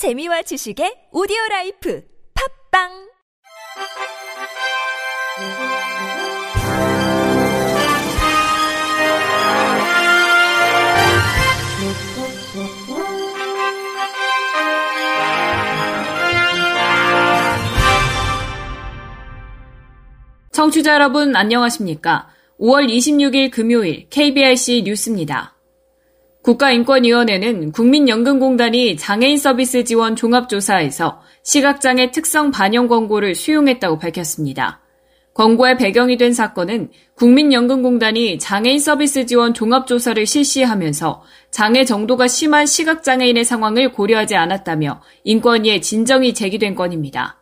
재미와 지식의 오디오 라이프 팝빵 청취자 여러분 안녕하십니까? 5월 26일 금요일 KBRC 뉴스입니다. 국가인권위원회는 국민연금공단이 장애인 서비스 지원 종합조사에서 시각장애 특성 반영 권고를 수용했다고 밝혔습니다. 권고의 배경이 된 사건은 국민연금공단이 장애인 서비스 지원 종합조사를 실시하면서 장애 정도가 심한 시각장애인의 상황을 고려하지 않았다며 인권위에 진정이 제기된 건입니다.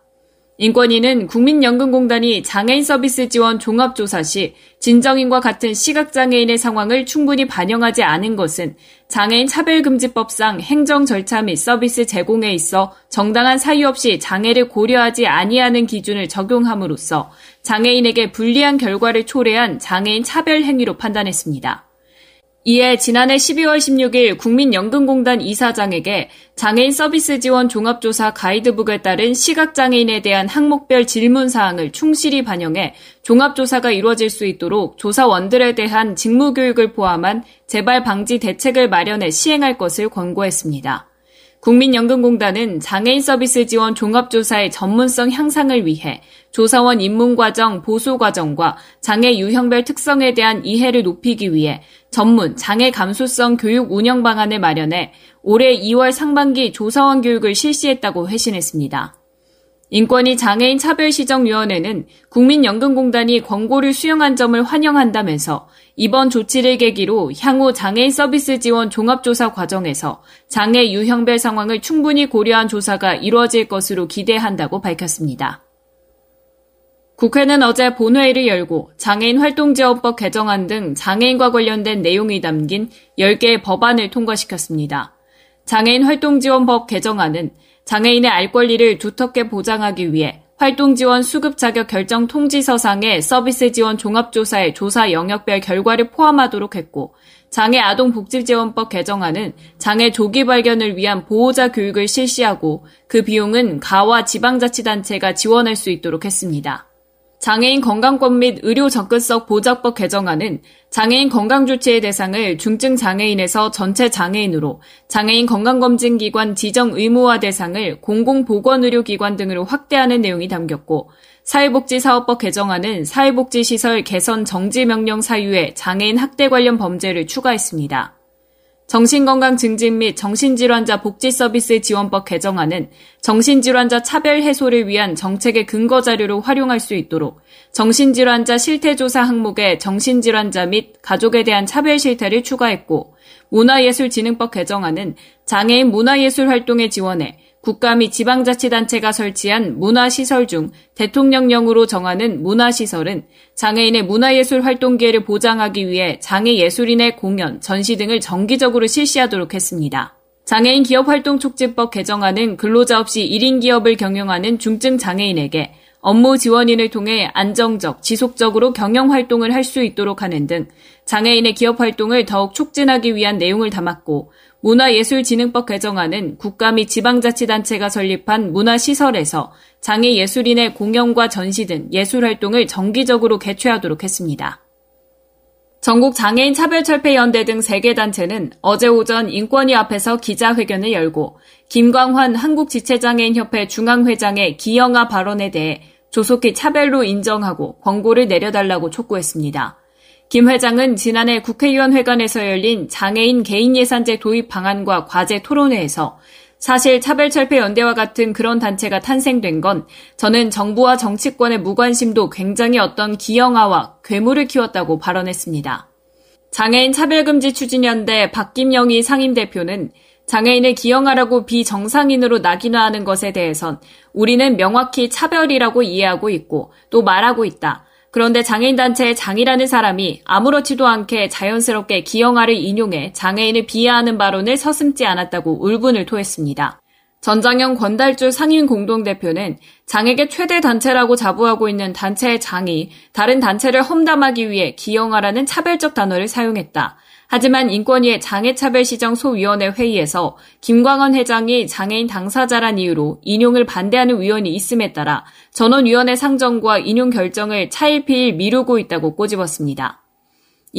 인권위는 국민연금공단이 장애인 서비스 지원 종합조사 시 진정인과 같은 시각장애인의 상황을 충분히 반영하지 않은 것은 장애인 차별금지법상 행정 절차 및 서비스 제공에 있어 정당한 사유 없이 장애를 고려하지 아니하는 기준을 적용함으로써 장애인에게 불리한 결과를 초래한 장애인 차별 행위로 판단했습니다. 이에 지난해 12월 16일 국민연금공단 이사장에게 장애인 서비스 지원 종합조사 가이드북에 따른 시각장애인에 대한 항목별 질문 사항을 충실히 반영해 종합조사가 이루어질 수 있도록 조사원들에 대한 직무교육을 포함한 재발 방지 대책을 마련해 시행할 것을 권고했습니다. 국민연금공단은 장애인 서비스 지원 종합조사의 전문성 향상을 위해 조사원 입문과정, 보수과정과 장애 유형별 특성에 대한 이해를 높이기 위해 전문 장애 감수성 교육 운영 방안을 마련해 올해 2월 상반기 조사원 교육을 실시했다고 회신했습니다. 인권위 장애인 차별시정위원회는 국민연금공단이 권고를 수용한 점을 환영한다면서 이번 조치를 계기로 향후 장애인 서비스 지원 종합조사 과정에서 장애 유형별 상황을 충분히 고려한 조사가 이루어질 것으로 기대한다고 밝혔습니다. 국회는 어제 본회의를 열고 장애인 활동지원법 개정안 등 장애인과 관련된 내용이 담긴 10개의 법안을 통과시켰습니다. 장애인 활동지원법 개정안은 장애인의 알 권리를 두텁게 보장하기 위해 활동지원 수급 자격 결정 통지서상의 서비스 지원 종합조사의 조사 영역별 결과를 포함하도록 했고, 장애 아동 복지지원법 개정안은 장애 조기 발견을 위한 보호자 교육을 실시하고 그 비용은 가와 지방자치단체가 지원할 수 있도록 했습니다. 장애인 건강권 및 의료 접근성 보장법 개정안은 장애인 건강조치의 대상을 중증 장애인에서 전체 장애인으로 장애인 건강검진기관 지정 의무화 대상을 공공보건의료기관 등으로 확대하는 내용이 담겼고 사회복지사업법 개정안은 사회복지시설 개선 정지명령 사유에 장애인 학대 관련 범죄를 추가했습니다. 정신건강 증진 및 정신질환자 복지서비스 지원법 개정안은 정신질환자 차별 해소를 위한 정책의 근거 자료로 활용할 수 있도록 정신질환자 실태조사 항목에 정신질환자 및 가족에 대한 차별 실태를 추가했고 문화예술진흥법 개정안은 장애인 문화예술 활동에 지원해 국가 및 지방자치단체가 설치한 문화시설 중 대통령령으로 정하는 문화시설은 장애인의 문화예술 활동 기회를 보장하기 위해 장애예술인의 공연, 전시 등을 정기적으로 실시하도록 했습니다. 장애인 기업활동촉진법 개정안은 근로자 없이 1인 기업을 경영하는 중증 장애인에게 업무 지원인을 통해 안정적, 지속적으로 경영 활동을 할 수 있도록 하는 등 장애인의 기업 활동을 더욱 촉진하기 위한 내용을 담았고 문화예술진흥법 개정안은 국가 및 지방자치단체가 설립한 문화시설에서 장애예술인의 공연과 전시 등 예술활동을 정기적으로 개최하도록 했습니다. 전국 장애인 차별철폐연대 등 3개 단체는 어제 오전 인권위 앞에서 기자회견을 열고 김광환 한국지체장애인협회 중앙회장의 기영아 발언에 대해 조속히 차별로 인정하고 권고를 내려달라고 촉구했습니다. 김 회장은 지난해 국회의원 회관에서 열린 장애인 개인예산제 도입 방안과 과제 토론회에서 사실 차별철폐연대와 같은 그런 단체가 탄생된 건 저는 정부와 정치권의 무관심도 굉장히 어떤 기형아와 괴물을 키웠다고 발언했습니다. 장애인 차별금지 추진연대 박김영희 상임대표는 장애인을 기형아라고 비정상인으로 낙인화하는 것에 대해선 우리는 명확히 차별이라고 이해하고 있고 또 말하고 있다. 그런데 장애인단체의 장이라는 사람이 아무렇지도 않게 자연스럽게 기영아를 인용해 장애인을 비하하는 발언을 서슴지 않았다고 울분을 토했습니다. 전장영 권달주 상임 공동대표는 장에게 최대 단체라고 자부하고 있는 단체의 장이 다른 단체를 험담하기 위해 기영아라는 차별적 단어를 사용했다. 하지만 인권위의 장애차별시정 소위원회 회의에서 김광원 회장이 장애인 당사자란 이유로 인용을 반대하는 위원이 있음에 따라 전원위원회 상정과 인용 결정을 차일피일 미루고 있다고 꼬집었습니다.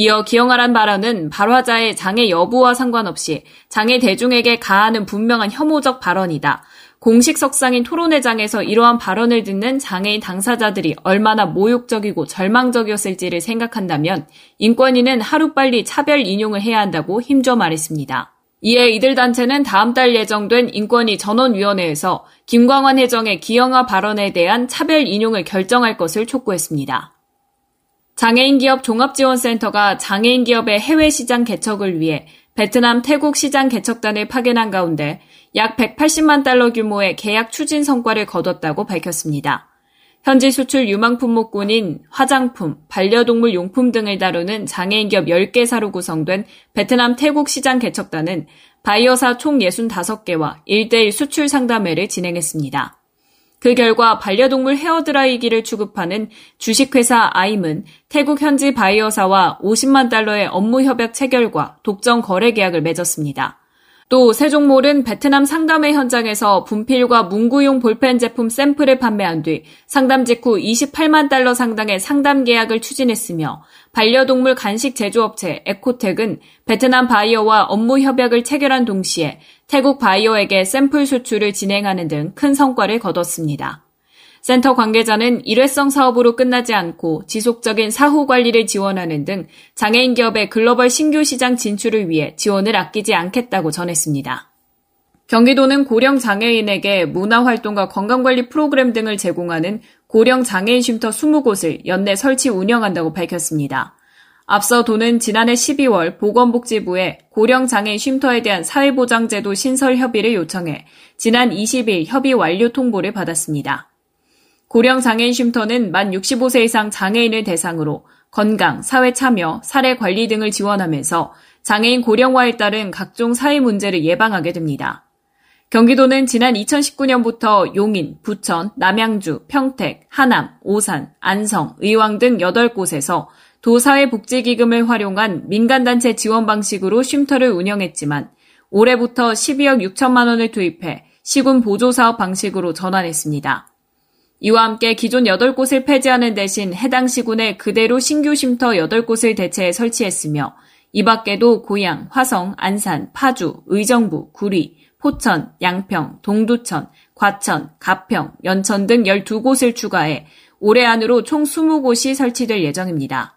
이어 기영아란 발언은 발화자의 장애 여부와 상관없이 장애 대중에게 가하는 분명한 혐오적 발언이다. 공식 석상인 토론회장에서 이러한 발언을 듣는 장애인 당사자들이 얼마나 모욕적이고 절망적이었을지를 생각한다면 인권위는 하루빨리 차별 인용을 해야 한다고 힘줘 말했습니다. 이에 이들 단체는 다음 달 예정된 인권위 전원위원회에서 김광환 회장의 기영아 발언에 대한 차별 인용을 결정할 것을 촉구했습니다. 장애인 기업 종합지원센터가 장애인 기업의 해외 시장 개척을 위해 베트남, 태국 시장 개척단을 파견한 가운데 약 180만 달러 규모의 계약 추진 성과를 거뒀다고 밝혔습니다. 현지 수출 유망 품목군인 화장품, 반려동물 용품 등을 다루는 장애인 기업 10개사로 구성된 베트남 태국 시장 개척단은 바이어사 총 65개와 1대1 수출 상담회를 진행했습니다. 그 결과 반려동물 헤어드라이기를 취급하는 주식회사 아임은 태국 현지 바이어사와 50만 달러의 업무 협약 체결과 독점 거래 계약을 맺었습니다. 또 세종몰은 베트남 상담회 현장에서 분필과 문구용 볼펜 제품 샘플을 판매한 뒤 상담 직후 28만 달러 상당의 상담 계약을 추진했으며 반려동물 간식 제조업체 에코텍은 베트남 바이어와 업무 협약을 체결한 동시에 태국 바이어에게 샘플 수출을 진행하는 등 큰 성과를 거뒀습니다. 센터 관계자는 일회성 사업으로 끝나지 않고 지속적인 사후 관리를 지원하는 등 장애인 기업의 글로벌 신규 시장 진출을 위해 지원을 아끼지 않겠다고 전했습니다. 경기도는 고령 장애인에게 문화 활동과 건강 관리 프로그램 등을 제공하는 고령 장애인 쉼터 20곳을 연내 설치 운영한다고 밝혔습니다. 앞서 도는 지난해 12월 보건복지부에 고령 장애인 쉼터에 대한 사회보장제도 신설 협의를 요청해 지난 20일 협의 완료 통보를 받았습니다. 고령 장애인 쉼터는 만 65세 이상 장애인을 대상으로 건강, 사회 참여, 사례 관리 등을 지원하면서 장애인 고령화에 따른 각종 사회 문제를 예방하게 됩니다. 경기도는 지난 2019년부터 용인, 부천, 남양주, 평택, 하남, 오산, 안성, 의왕 등 8곳에서 도사회복지기금을 활용한 민간단체 지원 방식으로 쉼터를 운영했지만 올해부터 12억 6천만 원을 투입해 시군 보조사업 방식으로 전환했습니다. 이와 함께 기존 8곳을 폐지하는 대신 해당 시군에 그대로 신규 쉼터 8곳을 대체해 설치했으며 이 밖에도 고양, 화성, 안산, 파주, 의정부, 구리, 포천, 양평, 동두천, 과천, 가평, 연천 등 12곳을 추가해 올해 안으로 총 20곳이 설치될 예정입니다.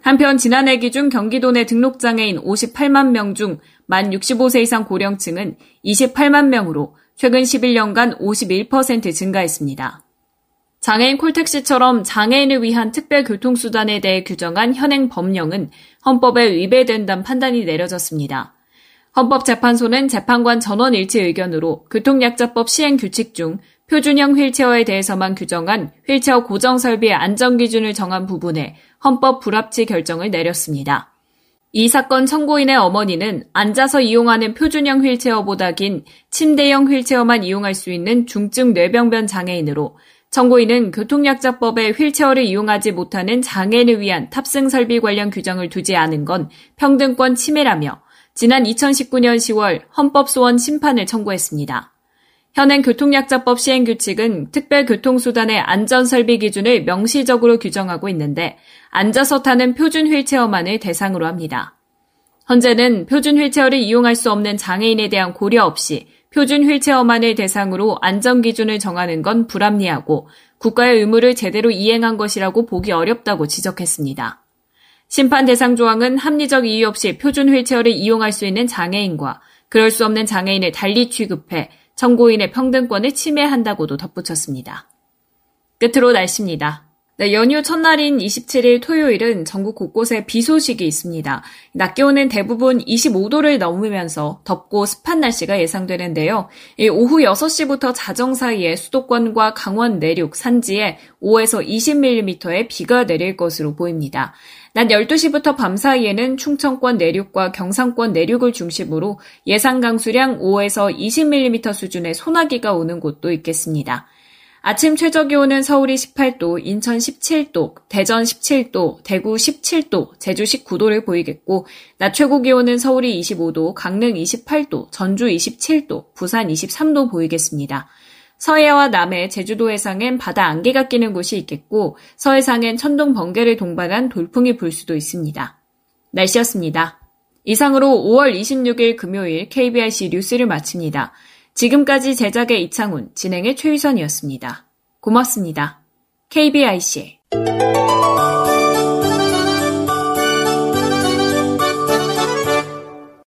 한편 지난해 기준 경기도 내 등록장애인 58만 명 중 만 65세 이상 고령층은 28만 명으로 최근 11년간 51% 증가했습니다. 장애인 콜택시처럼 장애인을 위한 특별 교통수단에 대해 규정한 현행 법령은 헌법에 위배된다는 판단이 내려졌습니다. 헌법재판소는 재판관 전원 일치 의견으로 교통약자법 시행 규칙 중 표준형 휠체어에 대해서만 규정한 휠체어 고정 설비의 안전 기준을 정한 부분에 헌법 불합치 결정을 내렸습니다. 이 사건 청구인의 어머니는 앉아서 이용하는 표준형 휠체어보다 긴 침대형 휠체어만 이용할 수 있는 중증 뇌병변 장애인으로 청구인은 교통약자법에 휠체어를 이용하지 못하는 장애인을 위한 탑승 설비 관련 규정을 두지 않은 건 평등권 침해라며 지난 2019년 10월 헌법소원 심판을 청구했습니다. 현행 교통약자법 시행 규칙은 특별교통수단의 안전설비 기준을 명시적으로 규정하고 있는데 앉아서 타는 표준 휠체어만을 대상으로 합니다. 현재는 표준 휠체어를 이용할 수 없는 장애인에 대한 고려 없이 표준 휠체어만을 대상으로 안전 기준을 정하는 건 불합리하고 국가의 의무를 제대로 이행한 것이라고 보기 어렵다고 지적했습니다. 심판 대상 조항은 합리적 이유 없이 표준 휠체어를 이용할 수 있는 장애인과 그럴 수 없는 장애인을 달리 취급해 청구인의 평등권을 침해한다고도 덧붙였습니다. 끝으로 날씨입니다. 네, 연휴 첫날인 27일 토요일은 전국 곳곳에 비 소식이 있습니다. 낮 기온은 대부분 25도를 넘으면서 덥고 습한 날씨가 예상되는데요. 오후 6시부터 자정 사이에 수도권과 강원 내륙 산지에 5에서 20mm의 비가 내릴 것으로 보입니다. 낮 12시부터 밤 사이에는 충청권 내륙과 경상권 내륙을 중심으로 예상 강수량 5에서 20mm 수준의 소나기가 오는 곳도 있겠습니다. 아침 최저 기온은 서울이 18도, 인천 17도, 대전 17도, 대구 17도, 제주 19도를 보이겠고, 낮 최고 기온은 서울이 25도, 강릉 28도, 전주 27도, 부산 23도 보이겠습니다. 서해와 남해, 제주도 해상엔 바다 안개가 끼는 곳이 있겠고, 서해상엔 천둥 번개를 동반한 돌풍이 불 수도 있습니다. 날씨였습니다. 이상으로 5월 26일 금요일 KBRC 뉴스를 마칩니다. 지금까지 제작의 이창훈, 진행의 최유선이었습니다. 고맙습니다. KBIC